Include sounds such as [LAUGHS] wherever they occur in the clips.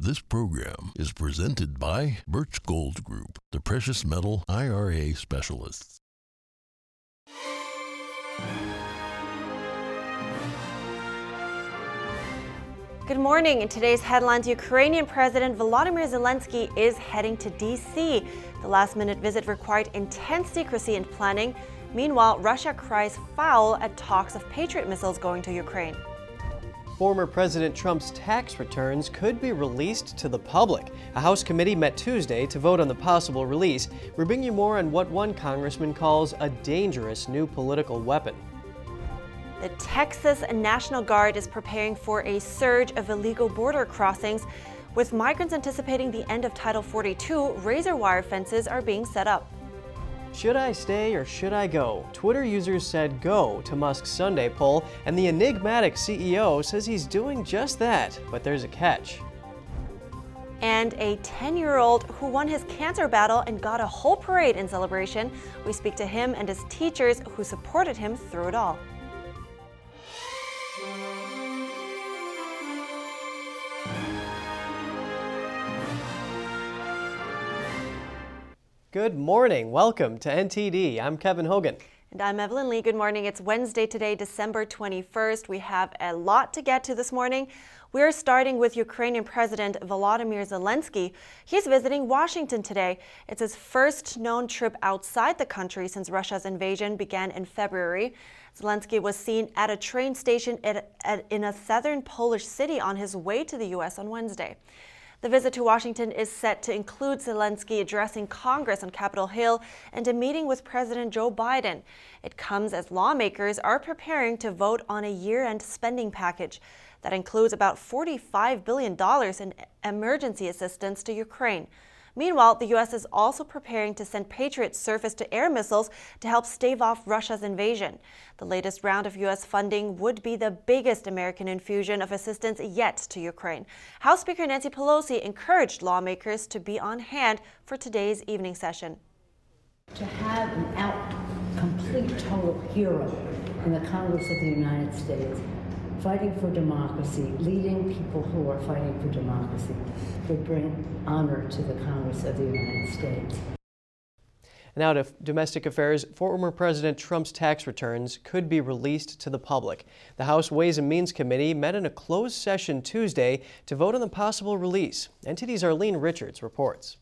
This program is presented by Birch Gold Group, the precious metal IRA specialists. Good morning. In today's headlines, Ukrainian President Volodymyr Zelensky is heading to D.C. The last minute visit required intense secrecy and planning. Meanwhile, Russia cries foul at talks of Patriot missiles going to Ukraine. Former President Trump's tax returns could be released to the public. A House committee met Tuesday to vote on the possible release. We bring you more on what one congressman calls a dangerous new political weapon. The Texas National Guard is preparing for a surge of illegal border crossings. With migrants anticipating the end of Title 42, razor wire fences are being set up. Should I stay or should I go? Twitter users said go to Musk's Sunday poll, and the enigmatic CEO says he's doing just that, but there's a catch. And a 10 year old who won his cancer battle and got a whole parade in celebration. We speak to him and his teachers who supported him through it all. Good morning. Welcome to NTD. I'm Kevin Hogan. And I'm Evelyn Lee. Good morning. It's Wednesday today, December 21st. We have a lot to get to this morning. We're starting with Ukrainian President Volodymyr Zelensky. He's visiting Washington today. It's his first known trip outside the country since Russia's invasion began in February. Zelensky was seen at a train station at, at, in a southern Polish city on his way to the U.S. on Wednesday. The visit to Washington is set to include Zelensky addressing Congress on Capitol Hill and a meeting with President Joe Biden. It comes as lawmakers are preparing to vote on a year end spending package that includes about $45 billion in emergency assistance to Ukraine. Meanwhile, the U.S. is also preparing to send Patriot surface to air missiles to help stave off Russia's invasion. The latest round of U.S. funding would be the biggest American infusion of assistance yet to Ukraine. House Speaker Nancy Pelosi encouraged lawmakers to be on hand for today's evening session. To have an out, complete, total hero in the Congress of the United States fighting for democracy, leading people who are fighting for democracy, would bring honor to the Congress of the United States. Now to domestic affairs, former President Trump's tax returns could be released to the public. The House Ways and Means Committee met in a closed session Tuesday to vote on the possible release. NTD's Arlene Richards reports.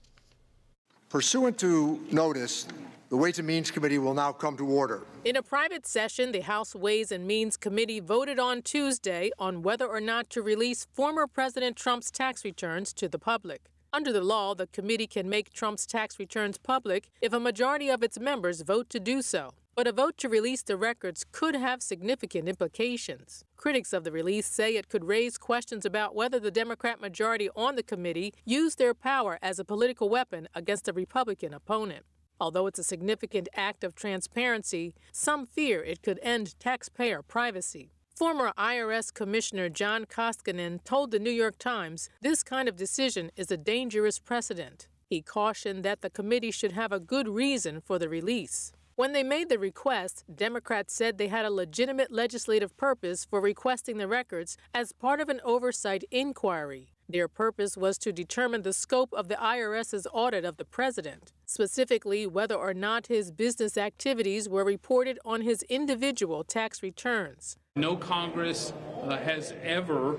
Pursuant to notice, the Ways and Means Committee will now come to order. In a private session, the House Ways and Means Committee voted on Tuesday on whether or not to release former President Trump's tax returns to the public. Under the law, the committee can make Trump's tax returns public if a majority of its members vote to do so. But a vote to release the records could have significant implications. Critics of the release say it could raise questions about whether the Democrat majority on the committee used their power as a political weapon against a Republican opponent. Although it's a significant act of transparency, some fear it could end taxpayer privacy. Former IRS Commissioner John Koskinen told the New York Times this kind of decision is a dangerous precedent. He cautioned that the committee should have a good reason for the release. When they made the request, Democrats said they had a legitimate legislative purpose for requesting the records as part of an oversight inquiry. Their purpose was to determine the scope of the IRS's audit of the president, specifically whether or not his business activities were reported on his individual tax returns. No Congress uh, has ever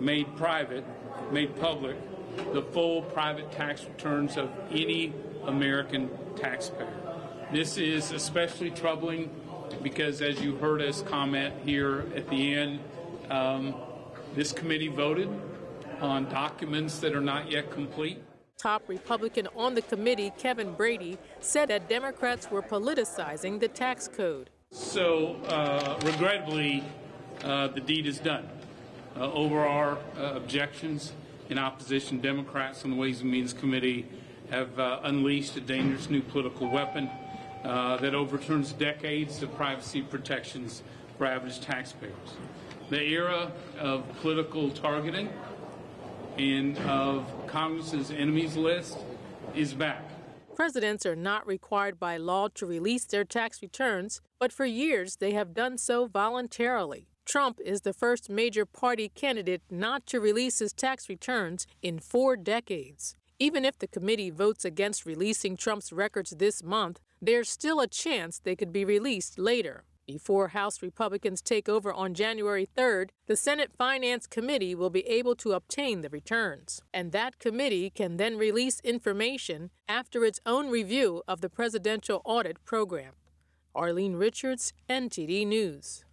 made private, made public, the full private tax returns of any American taxpayer. This is especially troubling because, as you heard us comment here at the end, um, this committee voted on documents that are not yet complete. Top Republican on the committee, Kevin Brady, said that Democrats were politicizing the tax code. So, uh, regrettably, uh, the deed is done. Uh, over our uh, objections in opposition, Democrats on the Ways and Means Committee have uh, unleashed a dangerous new political weapon uh, that overturns decades of privacy protections for average taxpayers. The era of political targeting and of Congress's enemies list is back. Presidents are not required by law to release their tax returns, but for years they have done so voluntarily. Trump is the first major party candidate not to release his tax returns in four decades. Even if the committee votes against releasing Trump's records this month, there's still a chance they could be released later. Before House Republicans take over on January 3rd, the Senate Finance Committee will be able to obtain the returns. And that committee can then release information after its own review of the presidential audit program. Arlene Richards, NTD News.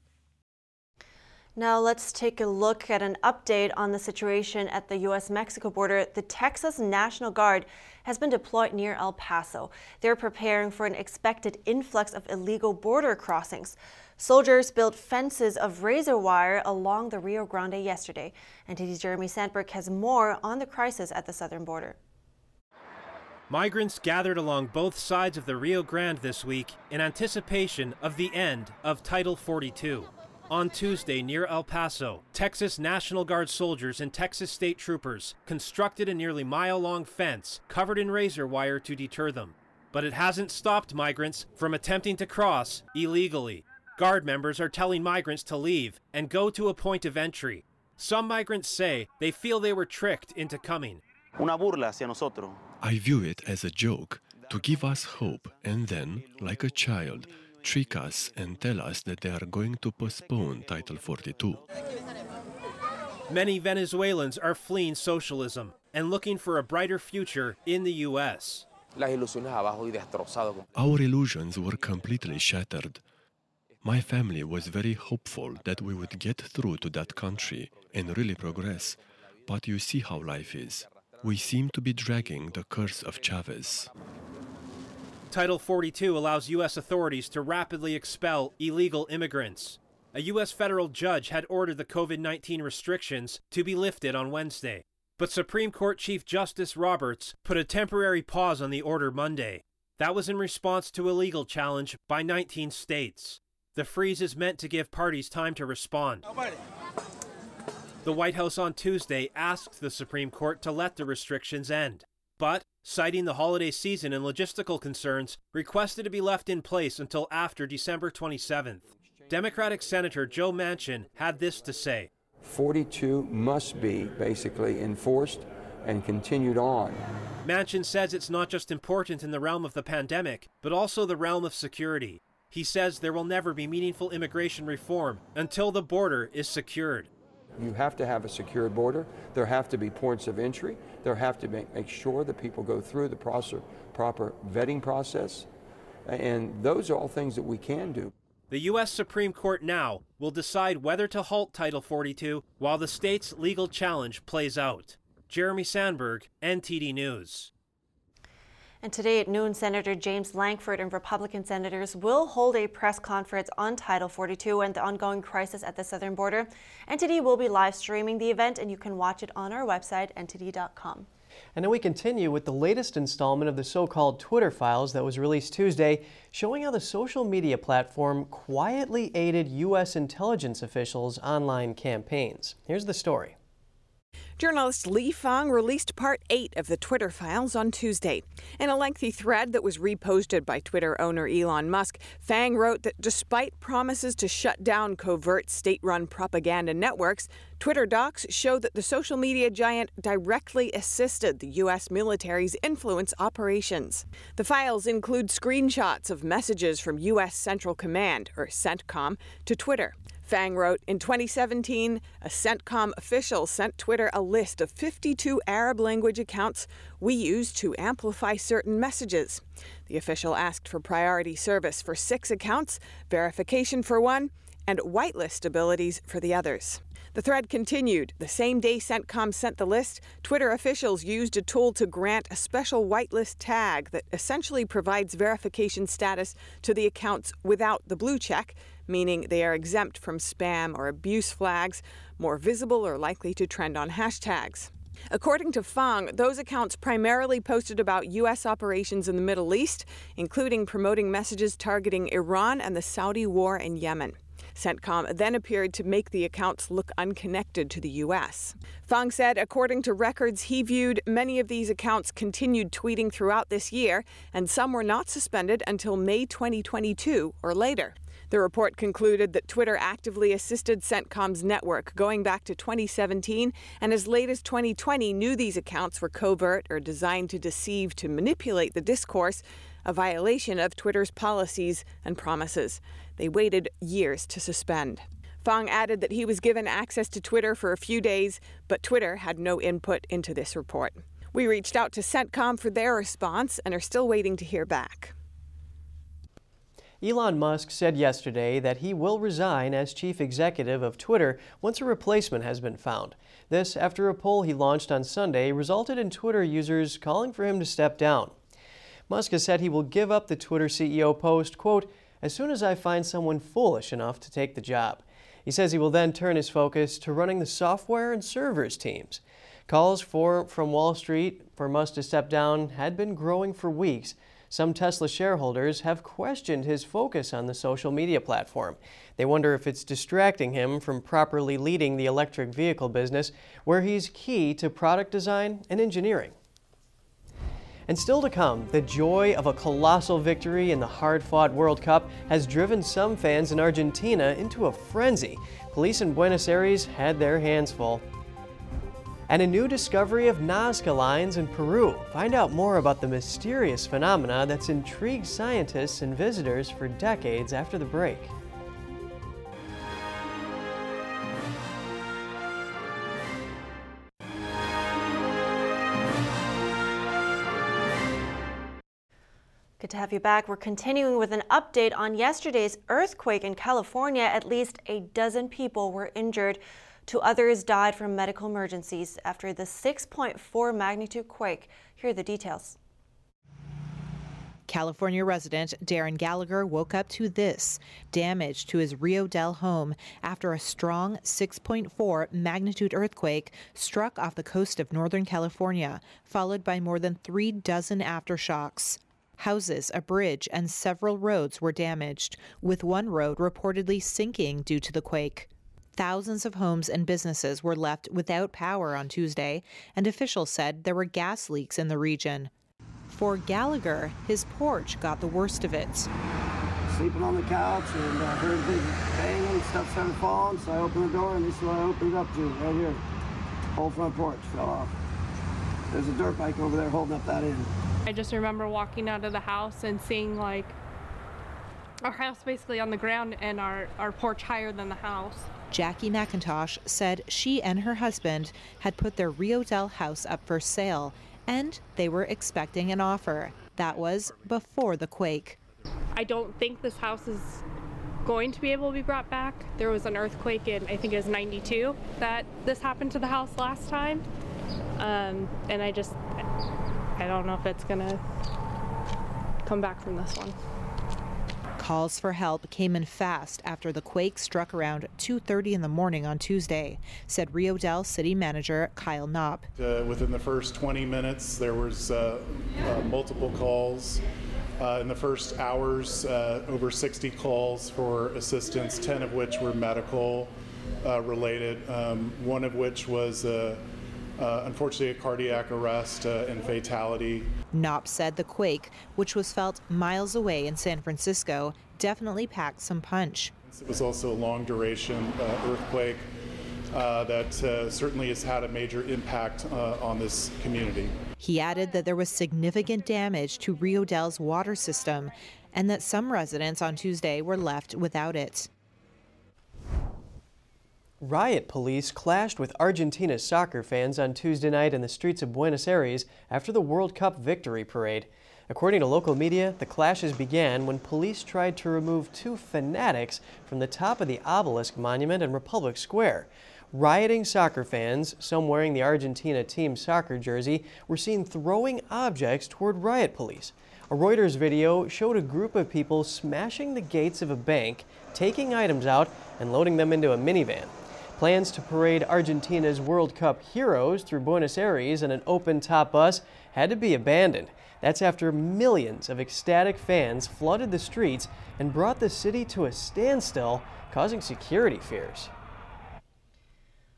Now let's take a look at an update on the situation at the U.S. Mexico border. The Texas National Guard has been deployed near El Paso. They're preparing for an expected influx of illegal border crossings. Soldiers built fences of razor wire along the Rio Grande yesterday. NTD's Jeremy Sandberg has more on the crisis at the southern border. Migrants gathered along both sides of the Rio Grande this week in anticipation of the end of Title 42. On Tuesday, near El Paso, Texas National Guard soldiers and Texas state troopers constructed a nearly mile long fence covered in razor wire to deter them. But it hasn't stopped migrants from attempting to cross illegally. Guard members are telling migrants to leave and go to a point of entry. Some migrants say they feel they were tricked into coming. Una burla hacia nosotros. I view it as a joke to give us hope and then, like a child, trick us and tell us that they are going to postpone Title 42. Many Venezuelans are fleeing socialism and looking for a brighter future in the U.S. Our illusions were completely shattered. My family was very hopeful that we would get through to that country and really progress. But you see how life is. We seem to be dragging the curse of Chavez. Title 42 allows U.S. authorities to rapidly expel illegal immigrants. A U.S. federal judge had ordered the COVID 19 restrictions to be lifted on Wednesday. But Supreme Court Chief Justice Roberts put a temporary pause on the order Monday. That was in response to a legal challenge by 19 states. The freeze is meant to give parties time to respond. The White House on Tuesday asked the Supreme Court to let the restrictions end but, citing the holiday season and logistical concerns, requested to be left in place until after December 27th. Democratic Senator Joe Manchin had this to say 42 must be basically enforced and continued on. Manchin says it's not just important in the realm of the pandemic, but also the realm of security. He says there will never be meaningful immigration reform until the border is secured. You have to have a secured border. There have to be points of entry. There have to make, make sure that people go through the proper, proper vetting process. And those are all things that we can do. The U.S. Supreme Court now will decide whether to halt Title 42 while the state's legal challenge plays out. Jeremy Sandberg, NTD News. And today at noon, Senator James Lankford and Republican senators will hold a press conference on Title 42 and the ongoing crisis at the southern border. NTD will be live streaming the event, and you can watch it on our website, ntd.com. And now we continue with the latest installment of the so called Twitter files that was released Tuesday, showing how the social media platform quietly aided U.S. intelligence officials' online campaigns. Here's the story. Journalist Lee Fang released part 8 of the Twitter files on Tuesday. In a lengthy thread that was reposted by Twitter owner Elon Musk, Fang wrote that despite promises to shut down covert state run propaganda networks, Twitter docs show that the social media giant directly assisted the U.S. military's influence operations. The files include screenshots of messages from U.S. Central Command, or CENTCOM, to Twitter. Fang wrote In 2017, a CENTCOM official sent Twitter a list of 52 Arab language accounts we use to amplify certain messages. The official asked for priority service for six accounts, verification for one, and whitelist abilities for the others. The thread continued. The same day CENTCOM sent the list, Twitter officials used a tool to grant a special whitelist tag that essentially provides verification status to the accounts without the blue check meaning they are exempt from spam or abuse flags, more visible or likely to trend on hashtags. According to Fang, those accounts primarily posted about U.S. operations in the Middle East, including promoting messages targeting Iran and the Saudi war in Yemen. CENTCOM then appeared to make the accounts look unconnected to the U.S. Fang said, according to records he viewed, many of these accounts continued tweeting throughout this year, and some were not suspended until May 2022 or later. The report concluded that Twitter actively assisted CENTCOM's network going back to 2017 and as late as 2020 knew these accounts were covert or designed to deceive to manipulate the discourse, a violation of Twitter's policies and promises. They waited years to suspend. Fong added that he was given access to Twitter for a few days, but Twitter had no input into this report. We reached out to CENTCOM for their response and are still waiting to hear back. Elon Musk said yesterday that he will resign as chief executive of Twitter once a replacement has been found. This, after a poll he launched on Sunday, resulted in Twitter users calling for him to step down. Musk has said he will give up the Twitter CEO post, quote, as soon as I find someone foolish enough to take the job. He says he will then turn his focus to running the software and servers teams. Calls for, from Wall Street for Musk to step down had been growing for weeks. Some Tesla shareholders have questioned his focus on the social media platform. They wonder if it's distracting him from properly leading the electric vehicle business, where he's key to product design and engineering. And still to come, the joy of a colossal victory in the hard fought World Cup has driven some fans in Argentina into a frenzy. Police in Buenos Aires had their hands full and a new discovery of Nazca lines in Peru. Find out more about the mysterious phenomena that's intrigued scientists and visitors for decades after the break. Good to have you back. We're continuing with an update on yesterday's earthquake in California. At least a dozen people were injured. Two others died from medical emergencies after the 6.4 magnitude quake. Here are the details. California resident Darren Gallagher woke up to this damage to his Rio Dell home after a strong 6.4 magnitude earthquake struck off the coast of Northern California, followed by more than three dozen aftershocks. Houses, a bridge, and several roads were damaged, with one road reportedly sinking due to the quake. Thousands of homes and businesses were left without power on Tuesday, and officials said there were gas leaks in the region. For Gallagher, his porch got the worst of it. Sleeping on the couch and I heard a big bang and stuff started falling, so I opened the door and this is what I opened it up to, right here. Whole front porch fell off. There's a dirt bike over there holding up that end. I just remember walking out of the house and seeing like our house basically on the ground and our, our porch higher than the house. Jackie McIntosh said she and her husband had put their Rio Dell house up for sale and they were expecting an offer. That was before the quake. I don't think this house is going to be able to be brought back. There was an earthquake in, I think it was 92, that this happened to the house last time. Um, and I just, I don't know if it's going to come back from this one. Calls for help came in fast after the quake struck around 2:30 in the morning on Tuesday, said Rio Dell City Manager Kyle Knopp. Uh, within the first 20 minutes, there was uh, uh, multiple calls. Uh, in the first hours, uh, over 60 calls for assistance, 10 of which were medical uh, related, um, one of which was uh, unfortunately, a cardiac arrest uh, and fatality. Knopp said the quake, which was felt miles away in San Francisco, definitely packed some punch. It was also a long duration uh, earthquake uh, that uh, certainly has had a major impact uh, on this community. He added that there was significant damage to Rio Dell's water system and that some residents on Tuesday were left without it. Riot police clashed with Argentina's soccer fans on Tuesday night in the streets of Buenos Aires after the World Cup victory parade. According to local media, the clashes began when police tried to remove two fanatics from the top of the obelisk monument in Republic Square. Rioting soccer fans, some wearing the Argentina team soccer jersey, were seen throwing objects toward riot police. A Reuters video showed a group of people smashing the gates of a bank, taking items out, and loading them into a minivan. Plans to parade Argentina's World Cup heroes through Buenos Aires in an open top bus had to be abandoned. That's after millions of ecstatic fans flooded the streets and brought the city to a standstill, causing security fears.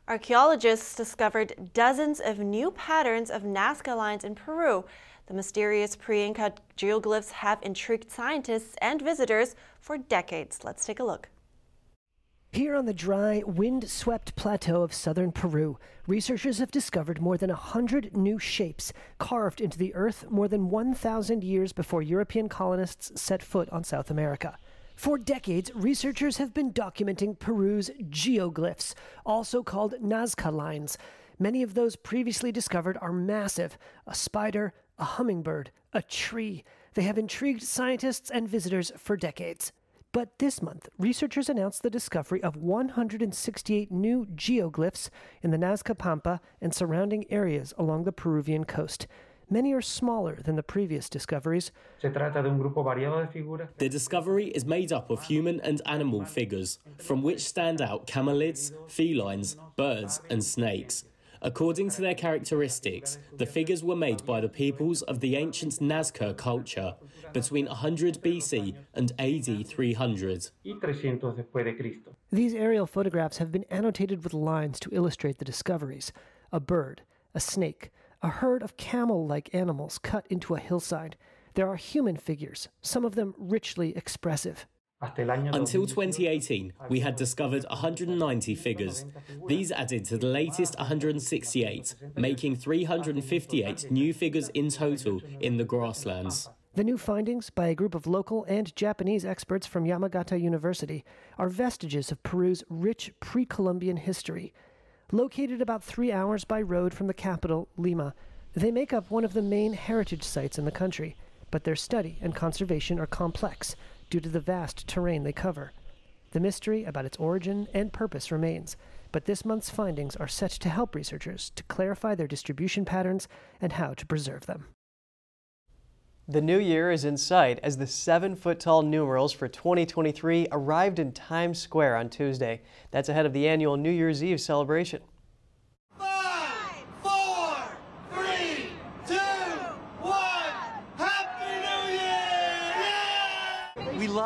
Archaeologists discovered dozens of new patterns of Nazca lines in Peru. The mysterious pre Inca geoglyphs have intrigued scientists and visitors for decades. Let's take a look. Here on the dry, wind swept plateau of southern Peru, researchers have discovered more than a hundred new shapes carved into the earth more than 1,000 years before European colonists set foot on South America. For decades, researchers have been documenting Peru's geoglyphs, also called Nazca lines. Many of those previously discovered are massive a spider, a hummingbird, a tree. They have intrigued scientists and visitors for decades. But this month, researchers announced the discovery of 168 new geoglyphs in the Nazca Pampa and surrounding areas along the Peruvian coast. Many are smaller than the previous discoveries. The discovery is made up of human and animal figures, from which stand out camelids, felines, birds, and snakes. According to their characteristics, the figures were made by the peoples of the ancient Nazca culture between 100 BC and AD 300. These aerial photographs have been annotated with lines to illustrate the discoveries a bird, a snake, a herd of camel like animals cut into a hillside. There are human figures, some of them richly expressive. Until 2018, we had discovered 190 figures. These added to the latest 168, making 358 new figures in total in the grasslands. The new findings by a group of local and Japanese experts from Yamagata University are vestiges of Peru's rich pre Columbian history. Located about three hours by road from the capital, Lima, they make up one of the main heritage sites in the country, but their study and conservation are complex due to the vast terrain they cover. The mystery about its origin and purpose remains, but this month's findings are set to help researchers to clarify their distribution patterns and how to preserve them. The new year is in sight as the seven foot tall numerals for 2023 arrived in Times Square on Tuesday. That's ahead of the annual New Year's Eve celebration.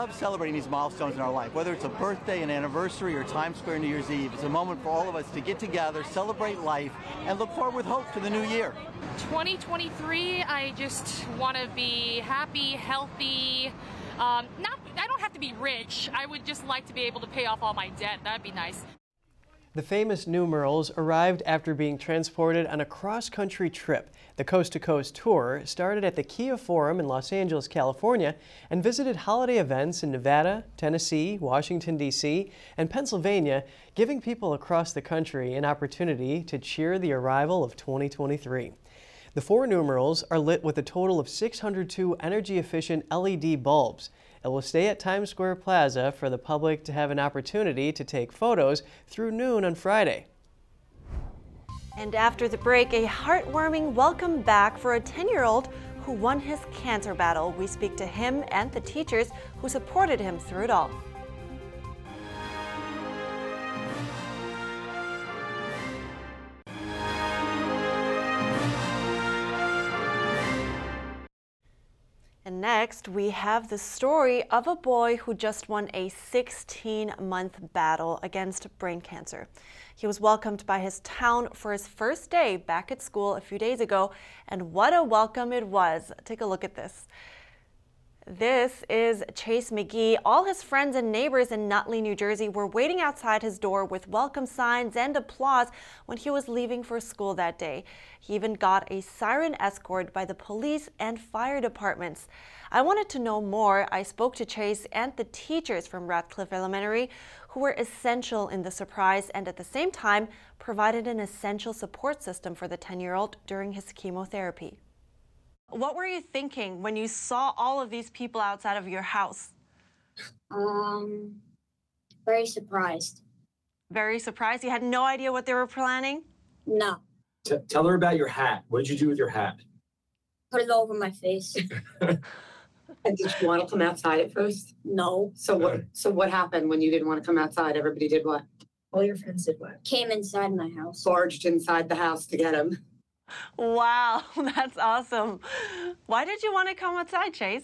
Love celebrating these milestones in our life, whether it's a birthday, an anniversary, or Times Square New Year's Eve. It's a moment for all of us to get together, celebrate life, and look forward with hope to the new year. 2023, I just want to be happy, healthy. Um, not, I don't have to be rich. I would just like to be able to pay off all my debt. That'd be nice. The famous numerals arrived after being transported on a cross country trip. The Coast to Coast tour started at the Kia Forum in Los Angeles, California, and visited holiday events in Nevada, Tennessee, Washington, D.C., and Pennsylvania, giving people across the country an opportunity to cheer the arrival of 2023. The four numerals are lit with a total of 602 energy efficient LED bulbs. It will stay at Times Square Plaza for the public to have an opportunity to take photos through noon on Friday. And after the break, a heartwarming welcome back for a 10 year old who won his cancer battle. We speak to him and the teachers who supported him through it all. And next, we have the story of a boy who just won a 16 month battle against brain cancer. He was welcomed by his town for his first day back at school a few days ago, and what a welcome it was. Take a look at this. This is Chase McGee. All his friends and neighbors in Nutley, New Jersey were waiting outside his door with welcome signs and applause when he was leaving for school that day. He even got a siren escort by the police and fire departments. I wanted to know more. I spoke to Chase and the teachers from Radcliffe Elementary who were essential in the surprise and at the same time provided an essential support system for the 10 year old during his chemotherapy. What were you thinking when you saw all of these people outside of your house? Um, very surprised. Very surprised? You had no idea what they were planning? No. T- tell her about your hat. What did you do with your hat? Put it over my face. [LAUGHS] And did you want to come outside at first? No. So what? So what happened when you didn't want to come outside? Everybody did what? All your friends did what? Came inside my house. Barged inside the house to get him. Wow, [LAUGHS] that's awesome. Why did you want to come outside, Chase?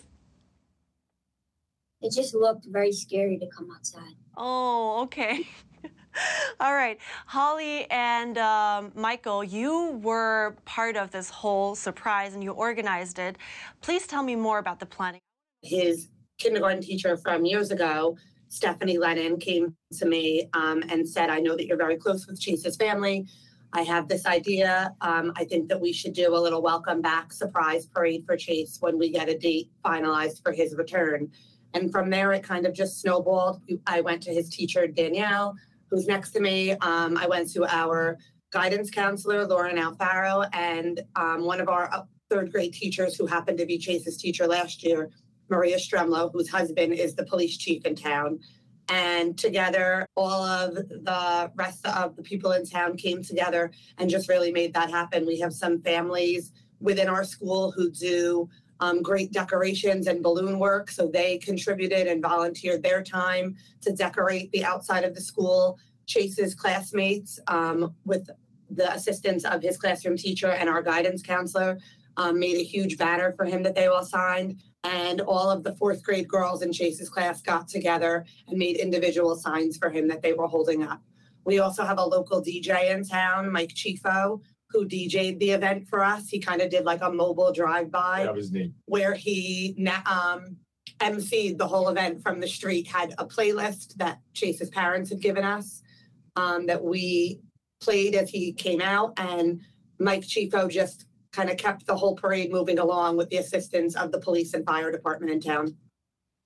It just looked very scary to come outside. Oh, okay. [LAUGHS] All right, Holly and um, Michael, you were part of this whole surprise and you organized it. Please tell me more about the planning. His kindergarten teacher from years ago, Stephanie Lennon, came to me um, and said, I know that you're very close with Chase's family. I have this idea. Um, I think that we should do a little welcome back surprise parade for Chase when we get a date finalized for his return. And from there, it kind of just snowballed. I went to his teacher, Danielle, who's next to me. Um, I went to our guidance counselor, Lauren Alfaro, and um, one of our uh, third grade teachers who happened to be Chase's teacher last year, Maria Strumolo, whose husband is the police chief in town. And together, all of the rest of the people in town came together and just really made that happen. We have some families within our school who do um, great decorations and balloon work. So they contributed and volunteered their time to decorate the outside of the school. Chase's classmates, um, with the assistance of his classroom teacher and our guidance counselor, um, made a huge banner for him that they all signed. And all of the fourth grade girls in Chase's class got together and made individual signs for him that they were holding up. We also have a local DJ in town, Mike Chifo, who DJ'd the event for us. He kind of did like a mobile. That was neat. Where he um, emceed the whole event from the street, had a playlist that Chase's parents had given us um, that we played as he came out. And Mike Chifo just kind of kept the whole parade moving along with the assistance of the police and fire department in town.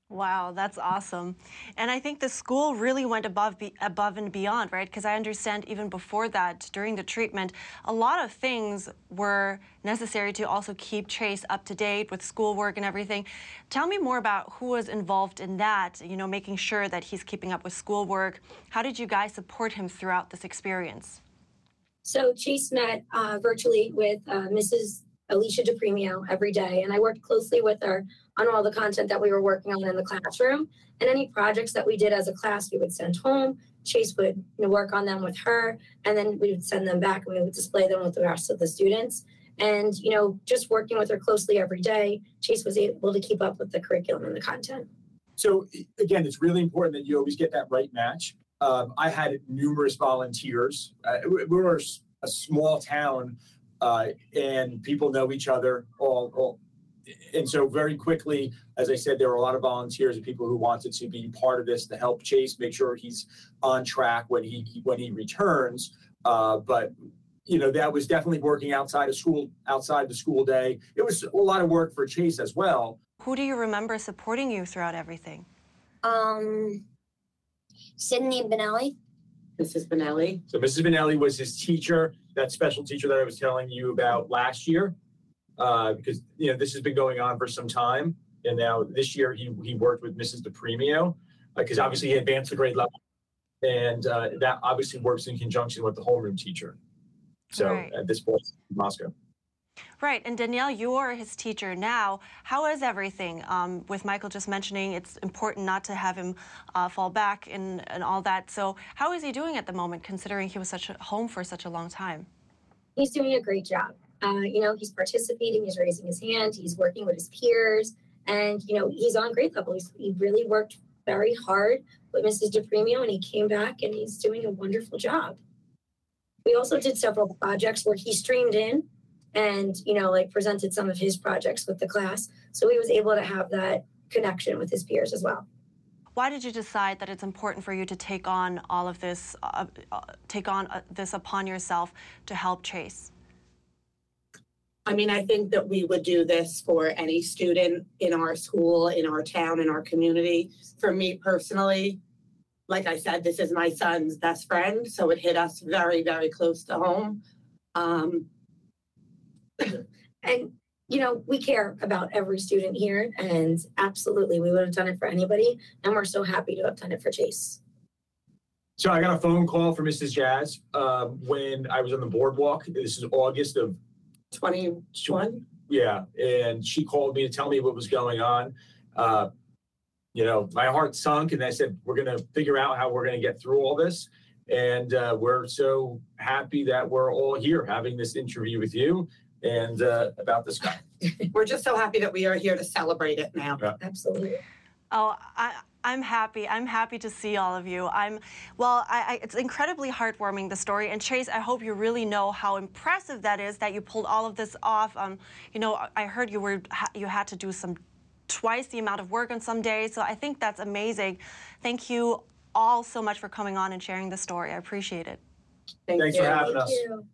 Wow, that's awesome. And I think the school really went above be, above and beyond, right? Because I understand even before that, during the treatment, a lot of things were necessary to also keep Chase up to date with schoolwork and everything. Tell me more about who was involved in that, you know, making sure that he's keeping up with schoolwork. How did you guys support him throughout this experience? So Chase met uh, virtually with uh, Mrs. Alicia DePremio every day, and I worked closely with her on all the content that we were working on in the classroom. And any projects that we did as a class, we would send home. Chase would you know, work on them with her, and then we would send them back and we would display them with the rest of the students. And you know, just working with her closely every day, Chase was able to keep up with the curriculum and the content. So again, it's really important that you always get that right match. Um, I had numerous volunteers. Uh, we were a small town, uh, and people know each other. All, all, and so very quickly, as I said, there were a lot of volunteers and people who wanted to be part of this to help Chase make sure he's on track when he when he returns. Uh, but you know that was definitely working outside of school, outside the school day. It was a lot of work for Chase as well. Who do you remember supporting you throughout everything? Um, Sydney Benelli. Mrs. Benelli. So Mrs. Benelli was his teacher, that special teacher that I was telling you about last year, uh, because you know this has been going on for some time, and now this year he he worked with Mrs. DePremio, because uh, obviously he advanced the grade level, and uh, that obviously works in conjunction with the homeroom teacher. So right. at this point, Moscow. Right, and Danielle, you're his teacher now. How is everything? Um, with Michael just mentioning it's important not to have him uh, fall back and, and all that. So, how is he doing at the moment, considering he was such a home for such a long time? He's doing a great job. Uh, you know, he's participating, he's raising his hand, he's working with his peers, and you know, he's on grade level. He's, he really worked very hard with Mrs. DePremio, and he came back and he's doing a wonderful job. We also did several projects where he streamed in and you know like presented some of his projects with the class so he was able to have that connection with his peers as well why did you decide that it's important for you to take on all of this uh, uh, take on uh, this upon yourself to help chase I mean, I think that we would do this for any student in our school, in our town, in our community. For me personally, like I said, this is my son's best friend, so it hit us very, very close to home. Um, and you know, we care about every student here, and absolutely, we would have done it for anybody. And we're so happy to have done it for Chase. So I got a phone call from Mrs. Jazz uh, when I was on the boardwalk. This is August of 21. Yeah, and she called me to tell me what was going on. Uh, you know, my heart sunk, and I said, "We're going to figure out how we're going to get through all this." And uh, we're so happy that we're all here having this interview with you and uh, about this guy. [LAUGHS] We're just so happy that we are here to celebrate it now. Yeah. Absolutely. Oh, I, I'm happy. I'm happy to see all of you. I'm, well, I, I, it's incredibly heartwarming, the story. And Chase, I hope you really know how impressive that is that you pulled all of this off. Um, you know, I heard you were, you had to do some twice the amount of work on some days. So I think that's amazing. Thank you all so much for coming on and sharing the story. I appreciate it. Thank Thanks you. for having Thank us. You.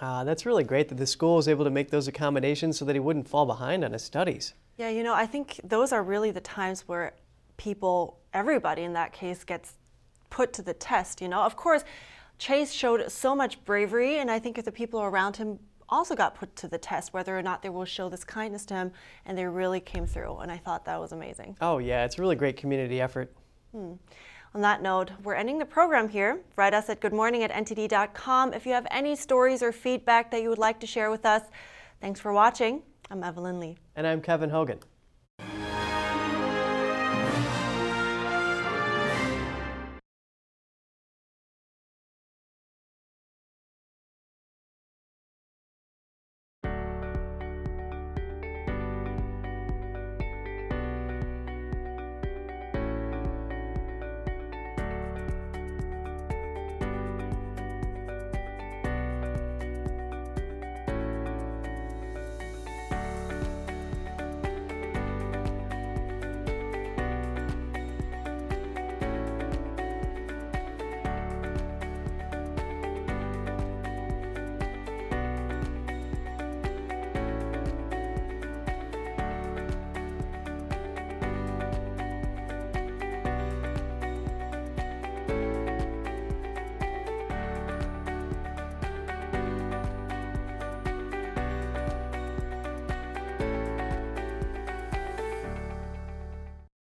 Uh, that's really great that the school was able to make those accommodations so that he wouldn't fall behind on his studies. Yeah, you know, I think those are really the times where people, everybody in that case, gets put to the test. You know, of course, Chase showed so much bravery, and I think if the people around him also got put to the test, whether or not they will show this kindness to him, and they really came through. And I thought that was amazing. Oh, yeah, it's a really great community effort. Hmm. On that note, we're ending the program here. Write us at goodmorning at if you have any stories or feedback that you would like to share with us. Thanks for watching. I'm Evelyn Lee. And I'm Kevin Hogan.